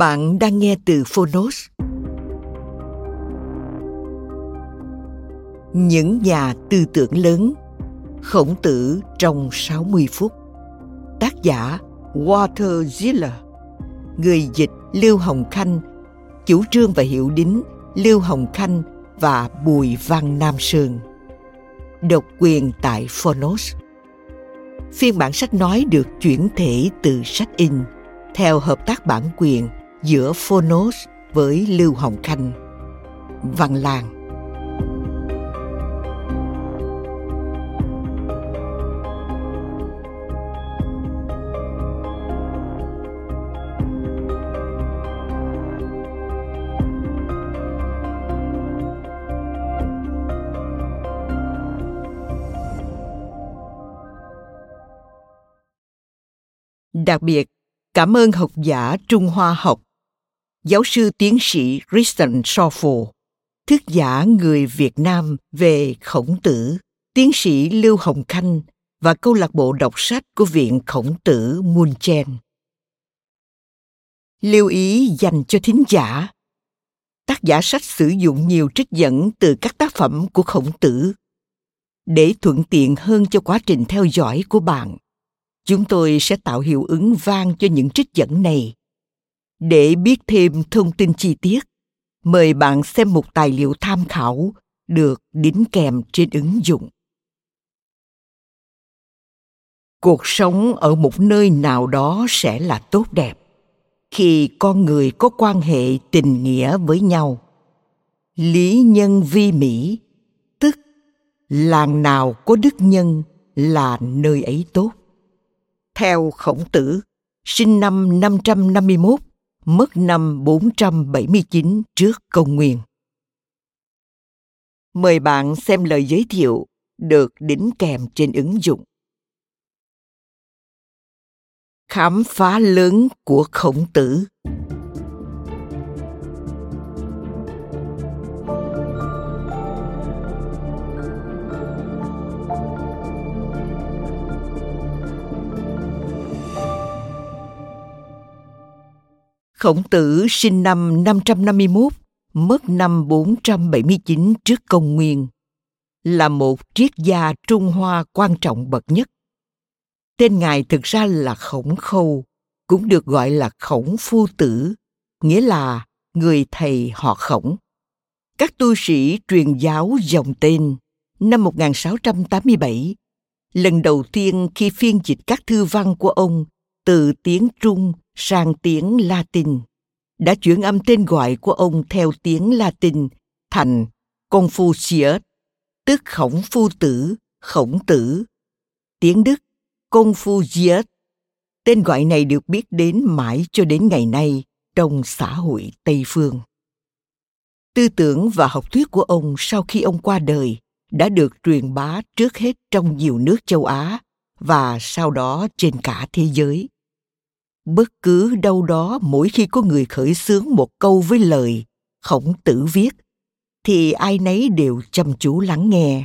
Bạn đang nghe từ Phonos. Những nhà tư tưởng lớn Khổng tử trong 60 phút. Tác giả Walter Ziller, Người dịch Lưu Hồng Khanh, Chủ trương và hiệu đính Lưu Hồng Khanh và Bùi Văn Nam Sơn. Độc quyền tại Phonos. Phiên bản sách nói được chuyển thể từ sách in theo hợp tác bản quyền giữa Phonos với Lưu Hồng Khanh. Văn Lang Đặc biệt, cảm ơn học giả Trung Hoa học giáo sư tiến sĩ Kristen Schoffel, thuyết giả người Việt Nam về khổng tử, tiến sĩ Lưu Hồng Khanh và câu lạc bộ đọc sách của Viện Khổng tử Munchen. Lưu ý dành cho thính giả. Tác giả sách sử dụng nhiều trích dẫn từ các tác phẩm của khổng tử. Để thuận tiện hơn cho quá trình theo dõi của bạn, chúng tôi sẽ tạo hiệu ứng vang cho những trích dẫn này để biết thêm thông tin chi tiết, mời bạn xem một tài liệu tham khảo được đính kèm trên ứng dụng. Cuộc sống ở một nơi nào đó sẽ là tốt đẹp khi con người có quan hệ tình nghĩa với nhau. Lý nhân vi mỹ, tức làng nào có đức nhân là nơi ấy tốt. Theo khổng tử, sinh năm 551 mất năm 479 trước công nguyên. Mời bạn xem lời giới thiệu được đính kèm trên ứng dụng. Khám phá lớn của khổng tử Khổng tử sinh năm 551, mất năm 479 trước công nguyên, là một triết gia Trung Hoa quan trọng bậc nhất. Tên ngài thực ra là Khổng Khâu, cũng được gọi là Khổng Phu Tử, nghĩa là người thầy họ Khổng. Các tu sĩ truyền giáo dòng tên năm 1687, lần đầu tiên khi phiên dịch các thư văn của ông từ tiếng Trung sang tiếng Latin, đã chuyển âm tên gọi của ông theo tiếng Latin thành Confucius, tức khổng phu tử, khổng tử. Tiếng Đức, Confucius. Tên gọi này được biết đến mãi cho đến ngày nay trong xã hội Tây Phương. Tư tưởng và học thuyết của ông sau khi ông qua đời đã được truyền bá trước hết trong nhiều nước châu Á và sau đó trên cả thế giới bất cứ đâu đó, mỗi khi có người khởi xướng một câu với lời, khổng tử viết, thì ai nấy đều chăm chú lắng nghe.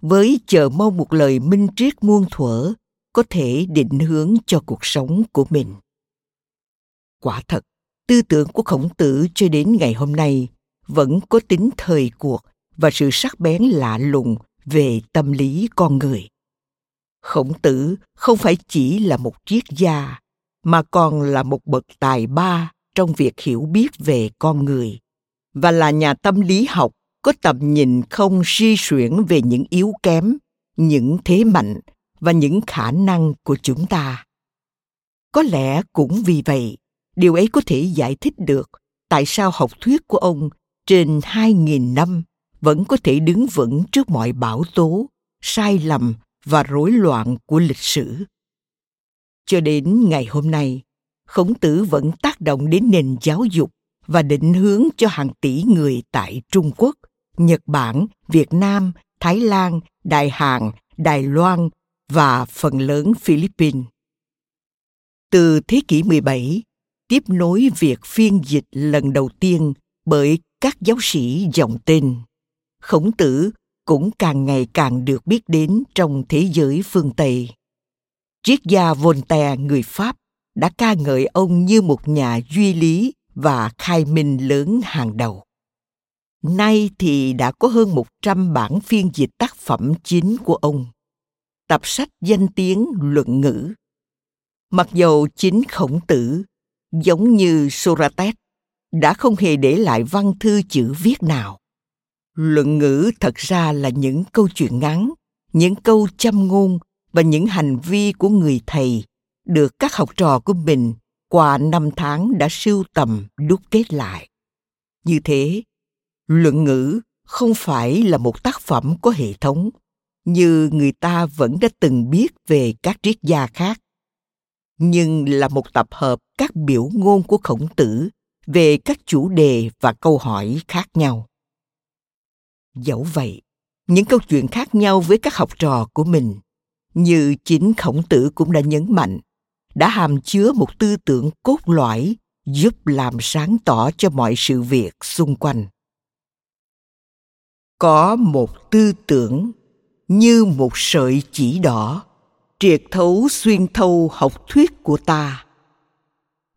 Với chờ mong một lời minh triết muôn thuở, có thể định hướng cho cuộc sống của mình. Quả thật, tư tưởng của khổng tử cho đến ngày hôm nay vẫn có tính thời cuộc và sự sắc bén lạ lùng về tâm lý con người. Khổng tử không phải chỉ là một triết gia mà còn là một bậc tài ba trong việc hiểu biết về con người và là nhà tâm lý học có tầm nhìn không suy xuyển về những yếu kém những thế mạnh và những khả năng của chúng ta có lẽ cũng vì vậy điều ấy có thể giải thích được tại sao học thuyết của ông trên 2.000 năm vẫn có thể đứng vững trước mọi bão tố, sai lầm và rối loạn của lịch sử. Cho đến ngày hôm nay, Khổng Tử vẫn tác động đến nền giáo dục và định hướng cho hàng tỷ người tại Trung Quốc, Nhật Bản, Việt Nam, Thái Lan, Đại Hàn, Đài Loan và phần lớn Philippines. Từ thế kỷ 17, tiếp nối việc phiên dịch lần đầu tiên bởi các giáo sĩ dòng tên. Khổng tử cũng càng ngày càng được biết đến trong thế giới phương Tây. Triết gia Voltaire người Pháp đã ca ngợi ông như một nhà duy lý và khai minh lớn hàng đầu. Nay thì đã có hơn 100 bản phiên dịch tác phẩm chính của ông. Tập sách danh tiếng luận ngữ. Mặc dầu chính khổng tử, giống như Socrates, đã không hề để lại văn thư chữ viết nào. Luận ngữ thật ra là những câu chuyện ngắn, những câu châm ngôn và những hành vi của người thầy được các học trò của mình qua năm tháng đã sưu tầm đúc kết lại. Như thế, luận ngữ không phải là một tác phẩm có hệ thống như người ta vẫn đã từng biết về các triết gia khác nhưng là một tập hợp các biểu ngôn của khổng tử về các chủ đề và câu hỏi khác nhau dẫu vậy những câu chuyện khác nhau với các học trò của mình như chính khổng tử cũng đã nhấn mạnh, đã hàm chứa một tư tưởng cốt lõi giúp làm sáng tỏ cho mọi sự việc xung quanh. Có một tư tưởng như một sợi chỉ đỏ, triệt thấu xuyên thâu học thuyết của ta.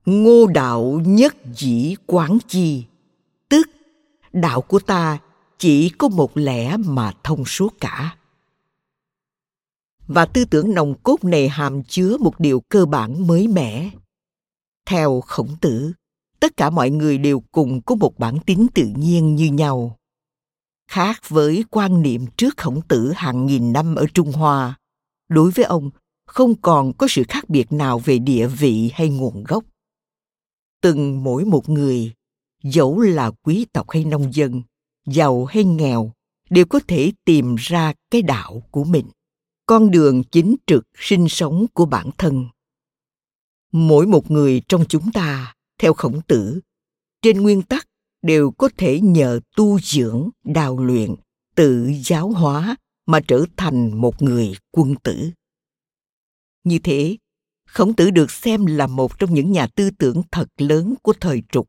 Ngô đạo nhất dĩ quán chi, tức đạo của ta chỉ có một lẽ mà thông suốt cả và tư tưởng nồng cốt này hàm chứa một điều cơ bản mới mẻ. Theo khổng tử, tất cả mọi người đều cùng có một bản tính tự nhiên như nhau. Khác với quan niệm trước khổng tử hàng nghìn năm ở trung hoa, đối với ông, không còn có sự khác biệt nào về địa vị hay nguồn gốc. Từng mỗi một người, dẫu là quý tộc hay nông dân, giàu hay nghèo, đều có thể tìm ra cái đạo của mình con đường chính trực sinh sống của bản thân. Mỗi một người trong chúng ta, theo khổng tử, trên nguyên tắc đều có thể nhờ tu dưỡng, đào luyện, tự giáo hóa mà trở thành một người quân tử. Như thế, khổng tử được xem là một trong những nhà tư tưởng thật lớn của thời trục.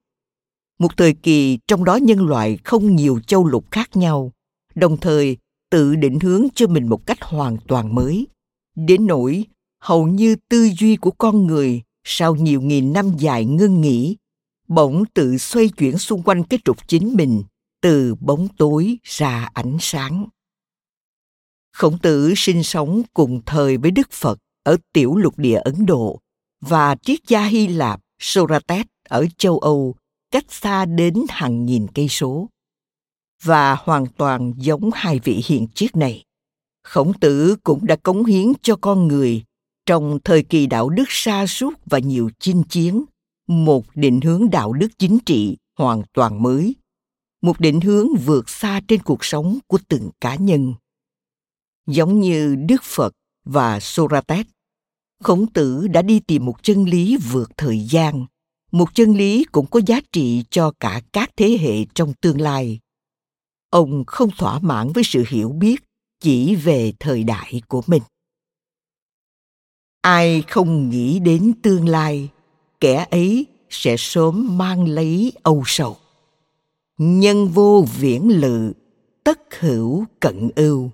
Một thời kỳ trong đó nhân loại không nhiều châu lục khác nhau, đồng thời tự định hướng cho mình một cách hoàn toàn mới. Đến nỗi, hầu như tư duy của con người sau nhiều nghìn năm dài ngưng nghỉ, bỗng tự xoay chuyển xung quanh cái trục chính mình từ bóng tối ra ánh sáng. Khổng tử sinh sống cùng thời với đức phật ở tiểu lục địa ấn độ và triết gia hy lạp socrates ở châu âu cách xa đến hàng nghìn cây số và hoàn toàn giống hai vị hiền triết này. Khổng tử cũng đã cống hiến cho con người trong thời kỳ đạo đức sa sút và nhiều chinh chiến, một định hướng đạo đức chính trị hoàn toàn mới, một định hướng vượt xa trên cuộc sống của từng cá nhân. Giống như đức phật và socrates, khổng tử đã đi tìm một chân lý vượt thời gian, một chân lý cũng có giá trị cho cả các thế hệ trong tương lai ông không thỏa mãn với sự hiểu biết chỉ về thời đại của mình. Ai không nghĩ đến tương lai, kẻ ấy sẽ sớm mang lấy âu sầu. Nhân vô viễn lự, tất hữu cận ưu,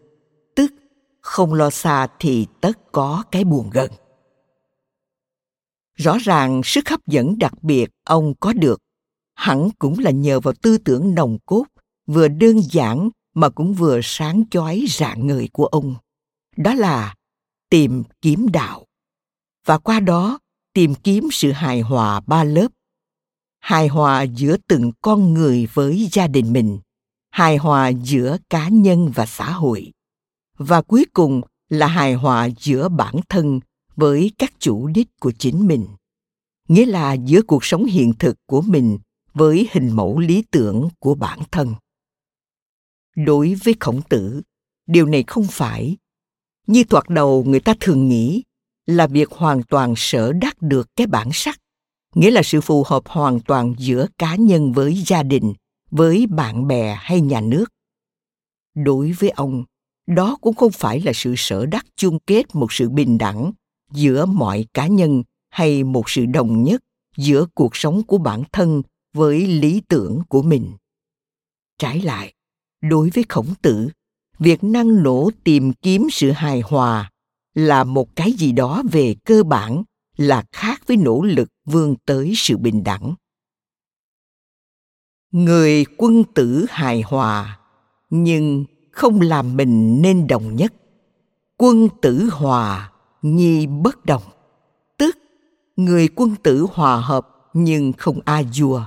tức không lo xa thì tất có cái buồn gần. Rõ ràng sức hấp dẫn đặc biệt ông có được, hẳn cũng là nhờ vào tư tưởng nồng cốt vừa đơn giản mà cũng vừa sáng chói rạng ngời của ông. Đó là tìm kiếm đạo. Và qua đó, tìm kiếm sự hài hòa ba lớp. Hài hòa giữa từng con người với gia đình mình. Hài hòa giữa cá nhân và xã hội. Và cuối cùng là hài hòa giữa bản thân với các chủ đích của chính mình. Nghĩa là giữa cuộc sống hiện thực của mình với hình mẫu lý tưởng của bản thân đối với khổng tử. Điều này không phải. Như thoạt đầu người ta thường nghĩ là việc hoàn toàn sở đắc được cái bản sắc, nghĩa là sự phù hợp hoàn toàn giữa cá nhân với gia đình, với bạn bè hay nhà nước. Đối với ông, đó cũng không phải là sự sở đắc chung kết một sự bình đẳng giữa mọi cá nhân hay một sự đồng nhất giữa cuộc sống của bản thân với lý tưởng của mình. Trái lại đối với khổng tử, việc năng nổ tìm kiếm sự hài hòa là một cái gì đó về cơ bản là khác với nỗ lực vươn tới sự bình đẳng. Người quân tử hài hòa, nhưng không làm mình nên đồng nhất. Quân tử hòa, nhi bất đồng. Tức, người quân tử hòa hợp nhưng không a dua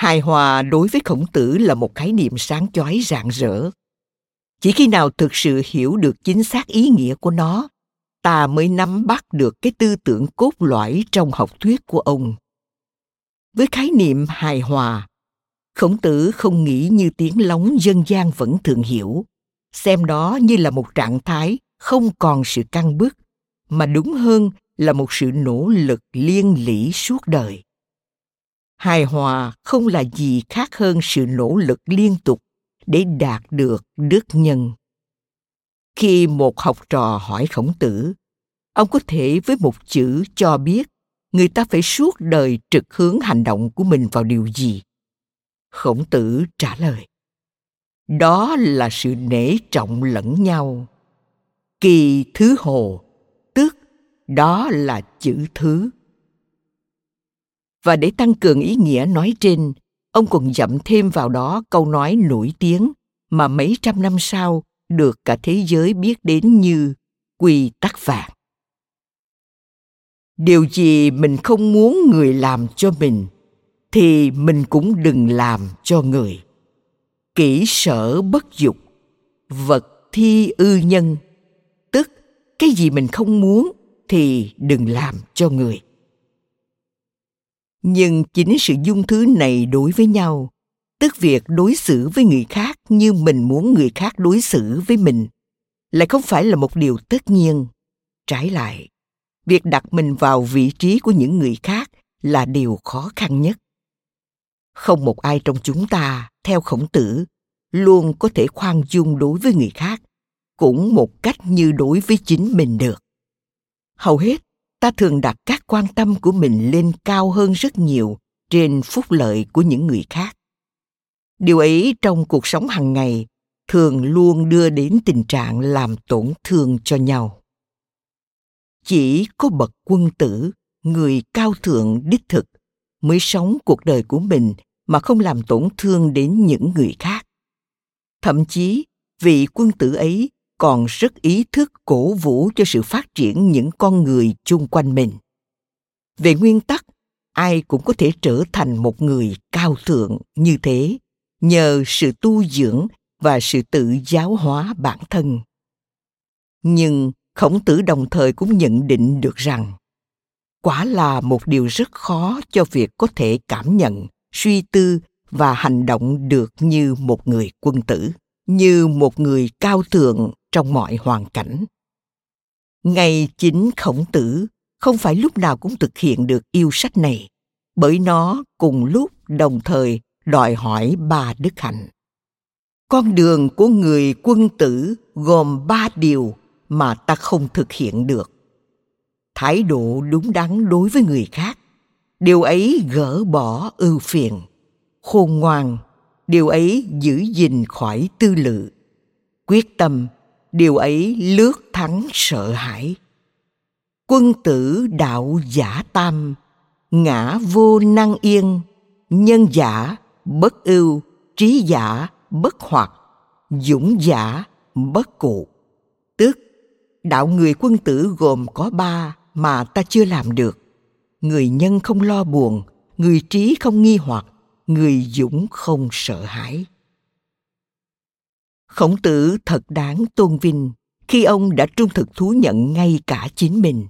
hài hòa đối với khổng tử là một khái niệm sáng chói rạng rỡ. Chỉ khi nào thực sự hiểu được chính xác ý nghĩa của nó, ta mới nắm bắt được cái tư tưởng cốt lõi trong học thuyết của ông. Với khái niệm hài hòa, khổng tử không nghĩ như tiếng lóng dân gian vẫn thường hiểu, xem đó như là một trạng thái không còn sự căng bức mà đúng hơn là một sự nỗ lực liên lỉ suốt đời hài hòa không là gì khác hơn sự nỗ lực liên tục để đạt được đức nhân. Khi một học trò hỏi khổng tử, ông có thể với một chữ cho biết người ta phải suốt đời trực hướng hành động của mình vào điều gì? Khổng tử trả lời, đó là sự nể trọng lẫn nhau. Kỳ thứ hồ, tức đó là chữ thứ và để tăng cường ý nghĩa nói trên, ông còn dặm thêm vào đó câu nói nổi tiếng mà mấy trăm năm sau được cả thế giới biết đến như quy tắc vàng. Điều gì mình không muốn người làm cho mình, thì mình cũng đừng làm cho người. Kỹ sở bất dục, vật thi ư nhân, tức cái gì mình không muốn thì đừng làm cho người nhưng chính sự dung thứ này đối với nhau. Tức việc đối xử với người khác như mình muốn người khác đối xử với mình lại không phải là một điều tất nhiên. Trái lại, việc đặt mình vào vị trí của những người khác là điều khó khăn nhất. Không một ai trong chúng ta, theo khổng tử, luôn có thể khoan dung đối với người khác, cũng một cách như đối với chính mình được. Hầu hết ta thường đặt các quan tâm của mình lên cao hơn rất nhiều trên phúc lợi của những người khác. Điều ấy trong cuộc sống hàng ngày thường luôn đưa đến tình trạng làm tổn thương cho nhau. Chỉ có bậc quân tử, người cao thượng, đích thực mới sống cuộc đời của mình mà không làm tổn thương đến những người khác. Thậm chí, vị quân tử ấy còn rất ý thức cổ vũ cho sự phát triển những con người chung quanh mình. Về nguyên tắc, ai cũng có thể trở thành một người cao thượng như thế, nhờ sự tu dưỡng và sự tự giáo hóa bản thân. Nhưng khổng tử đồng thời cũng nhận định được rằng, quả là một điều rất khó cho việc có thể cảm nhận, suy tư và hành động được như một người quân tử, như một người cao thượng trong mọi hoàn cảnh. Ngay chính khổng tử không phải lúc nào cũng thực hiện được yêu sách này, bởi nó cùng lúc đồng thời đòi hỏi ba đức hạnh. Con đường của người quân tử gồm ba điều mà ta không thực hiện được. Thái độ đúng đắn đối với người khác, điều ấy gỡ bỏ ưu phiền. Khôn ngoan, điều ấy giữ gìn khỏi tư lự. Quyết tâm điều ấy lướt thắng sợ hãi. Quân tử đạo giả tam, ngã vô năng yên, nhân giả bất ưu, trí giả bất hoạt, dũng giả bất cụ. Tức, đạo người quân tử gồm có ba mà ta chưa làm được. Người nhân không lo buồn, người trí không nghi hoặc, người dũng không sợ hãi khổng tử thật đáng tôn vinh khi ông đã trung thực thú nhận ngay cả chính mình.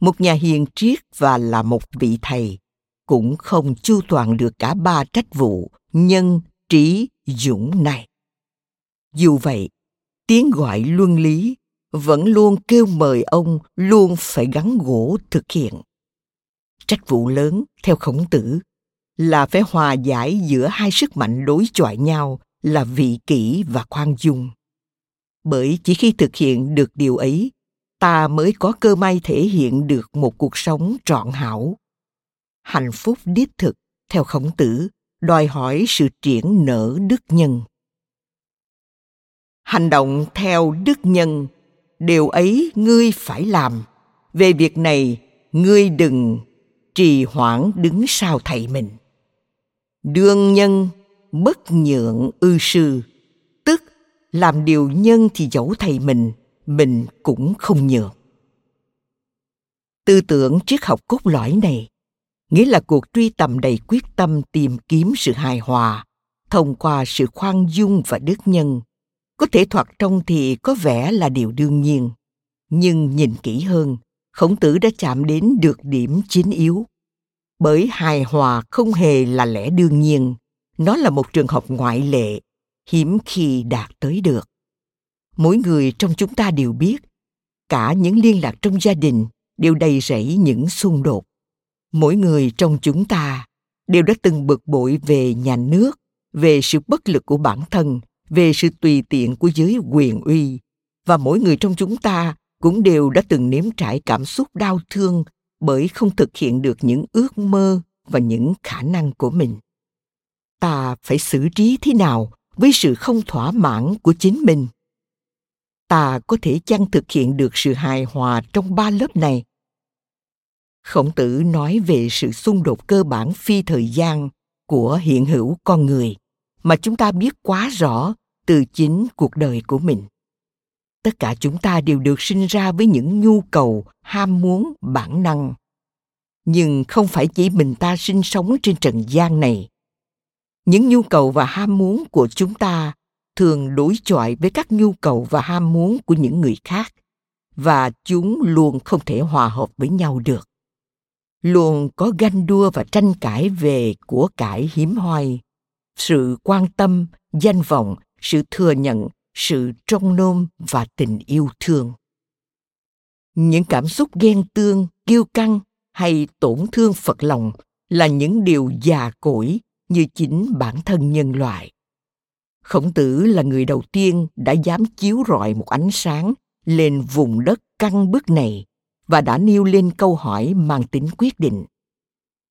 Một nhà hiền triết và là một vị thầy cũng không chu toàn được cả ba trách vụ nhân, trí, dũng này. Dù vậy, tiếng gọi luân lý vẫn luôn kêu mời ông luôn phải gắn gỗ thực hiện. Trách vụ lớn, theo khổng tử, là phải hòa giải giữa hai sức mạnh đối chọi nhau là vị kỷ và khoan dung. Bởi chỉ khi thực hiện được điều ấy, ta mới có cơ may thể hiện được một cuộc sống trọn hảo. Hạnh phúc đích thực, theo khổng tử, đòi hỏi sự triển nở đức nhân. Hành động theo đức nhân, điều ấy ngươi phải làm. Về việc này, ngươi đừng trì hoãn đứng sau thầy mình. Đương nhân bất nhượng ư sư. Tức, làm điều nhân thì dẫu thầy mình mình cũng không nhượng tư tưởng triết học cốt lõi này, nghĩa là cuộc truy tầm đầy quyết tâm tìm kiếm sự hài hòa, thông qua sự khoan dung và đức nhân. Có thể thoạt trông thì có vẻ là điều đương nhiên, nhưng nhìn kỹ hơn, khổng tử đã chạm đến được điểm chính yếu. Bởi hài hòa không hề là lẽ đương nhiên nó là một trường hợp ngoại lệ, hiếm khi đạt tới được. Mỗi người trong chúng ta đều biết, cả những liên lạc trong gia đình đều đầy rẫy những xung đột. Mỗi người trong chúng ta đều đã từng bực bội về nhà nước, về sự bất lực của bản thân, về sự tùy tiện của giới quyền uy, và mỗi người trong chúng ta cũng đều đã từng nếm trải cảm xúc đau thương bởi không thực hiện được những ước mơ và những khả năng của mình ta phải xử trí thế nào với sự không thỏa mãn của chính mình? Ta có thể chăng thực hiện được sự hài hòa trong ba lớp này? Khổng tử nói về sự xung đột cơ bản phi thời gian của hiện hữu con người mà chúng ta biết quá rõ từ chính cuộc đời của mình. Tất cả chúng ta đều được sinh ra với những nhu cầu, ham muốn, bản năng. Nhưng không phải chỉ mình ta sinh sống trên trần gian này những nhu cầu và ham muốn của chúng ta thường đối chọi với các nhu cầu và ham muốn của những người khác và chúng luôn không thể hòa hợp với nhau được. Luôn có ganh đua và tranh cãi về của cải hiếm hoi, sự quan tâm, danh vọng, sự thừa nhận, sự trông nom và tình yêu thương. Những cảm xúc ghen tương, kiêu căng hay tổn thương phật lòng là những điều già cỗi như chính bản thân nhân loại. Khổng tử là người đầu tiên đã dám chiếu rọi một ánh sáng lên vùng đất căng bức này và đã nêu lên câu hỏi mang tính quyết định.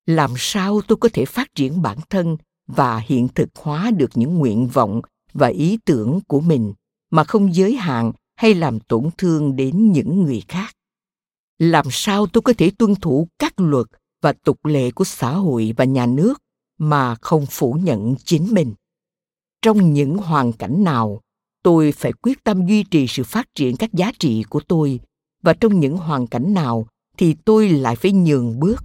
Làm sao tôi có thể phát triển bản thân và hiện thực hóa được những nguyện vọng và ý tưởng của mình mà không giới hạn hay làm tổn thương đến những người khác? Làm sao tôi có thể tuân thủ các luật và tục lệ của xã hội và nhà nước mà không phủ nhận chính mình. Trong những hoàn cảnh nào, tôi phải quyết tâm duy trì sự phát triển các giá trị của tôi, và trong những hoàn cảnh nào thì tôi lại phải nhường bước.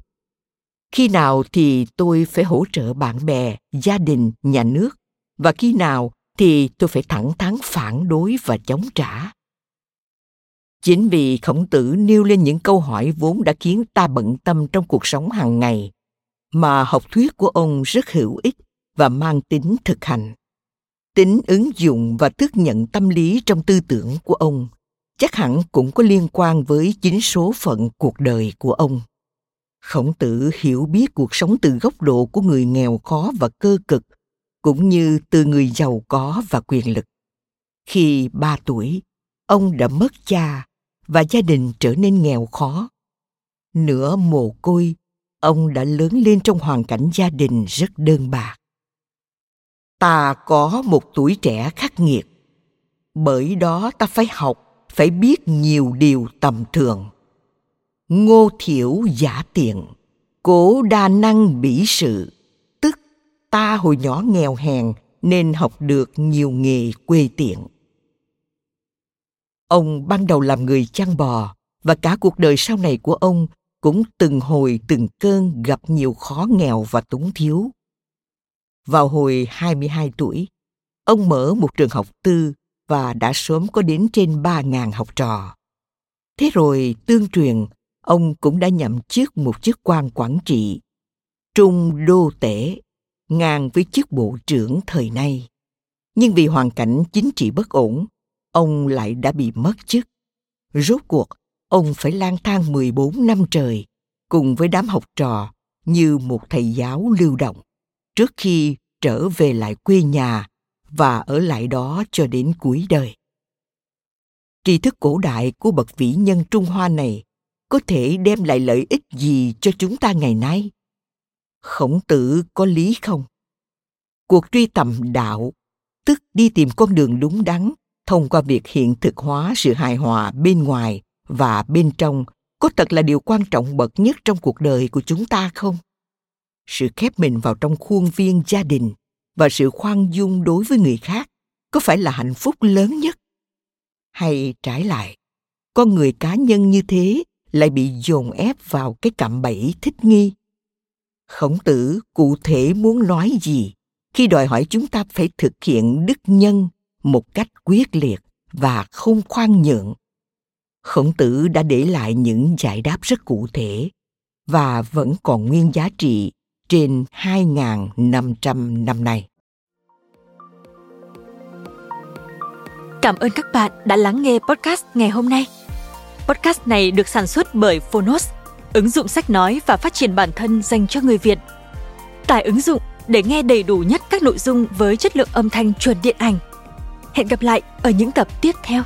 Khi nào thì tôi phải hỗ trợ bạn bè, gia đình, nhà nước, và khi nào thì tôi phải thẳng thắn phản đối và chống trả. Chính vì khổng tử nêu lên những câu hỏi vốn đã khiến ta bận tâm trong cuộc sống hàng ngày mà học thuyết của ông rất hữu ích và mang tính thực hành. Tính ứng dụng và thức nhận tâm lý trong tư tưởng của ông chắc hẳn cũng có liên quan với chính số phận cuộc đời của ông. Khổng tử hiểu biết cuộc sống từ góc độ của người nghèo khó và cơ cực, cũng như từ người giàu có và quyền lực. Khi ba tuổi, ông đã mất cha và gia đình trở nên nghèo khó. Nửa mồ côi ông đã lớn lên trong hoàn cảnh gia đình rất đơn bạc. Ta có một tuổi trẻ khắc nghiệt. Bởi đó ta phải học phải biết nhiều điều tầm thường. Ngô thiểu giả tiện Cố đa năng bỉ sự, tức ta hồi nhỏ nghèo hèn nên học được nhiều nghề quê tiện. Ông ban đầu làm người chăn bò và cả cuộc đời sau này của ông cũng từng hồi từng cơn gặp nhiều khó nghèo và túng thiếu. Vào hồi 22 tuổi, ông mở một trường học tư và đã sớm có đến trên 3.000 học trò. Thế rồi tương truyền, ông cũng đã nhậm chức một chức quan quản trị, trung đô tể, ngang với chức bộ trưởng thời nay. Nhưng vì hoàn cảnh chính trị bất ổn, ông lại đã bị mất chức. Rốt cuộc, ông phải lang thang 14 năm trời cùng với đám học trò như một thầy giáo lưu động trước khi trở về lại quê nhà và ở lại đó cho đến cuối đời. Tri thức cổ đại của bậc vĩ nhân Trung Hoa này có thể đem lại lợi ích gì cho chúng ta ngày nay? Khổng tử có lý không? Cuộc truy tầm đạo, tức đi tìm con đường đúng đắn thông qua việc hiện thực hóa sự hài hòa bên ngoài và bên trong, có thật là điều quan trọng bậc nhất trong cuộc đời của chúng ta không? Sự khép mình vào trong khuôn viên gia đình và sự khoan dung đối với người khác có phải là hạnh phúc lớn nhất? Hay trái lại, con người cá nhân như thế lại bị dồn ép vào cái cạm bẫy thích nghi? Khổng tử cụ thể muốn nói gì khi đòi hỏi chúng ta phải thực hiện đức nhân một cách quyết liệt và không khoan nhượng? Khổng tử đã để lại những giải đáp rất cụ thể và vẫn còn nguyên giá trị trên 2.500 năm nay. Cảm ơn các bạn đã lắng nghe podcast ngày hôm nay. Podcast này được sản xuất bởi Phonos, ứng dụng sách nói và phát triển bản thân dành cho người Việt. Tải ứng dụng để nghe đầy đủ nhất các nội dung với chất lượng âm thanh chuẩn điện ảnh. Hẹn gặp lại ở những tập tiếp theo.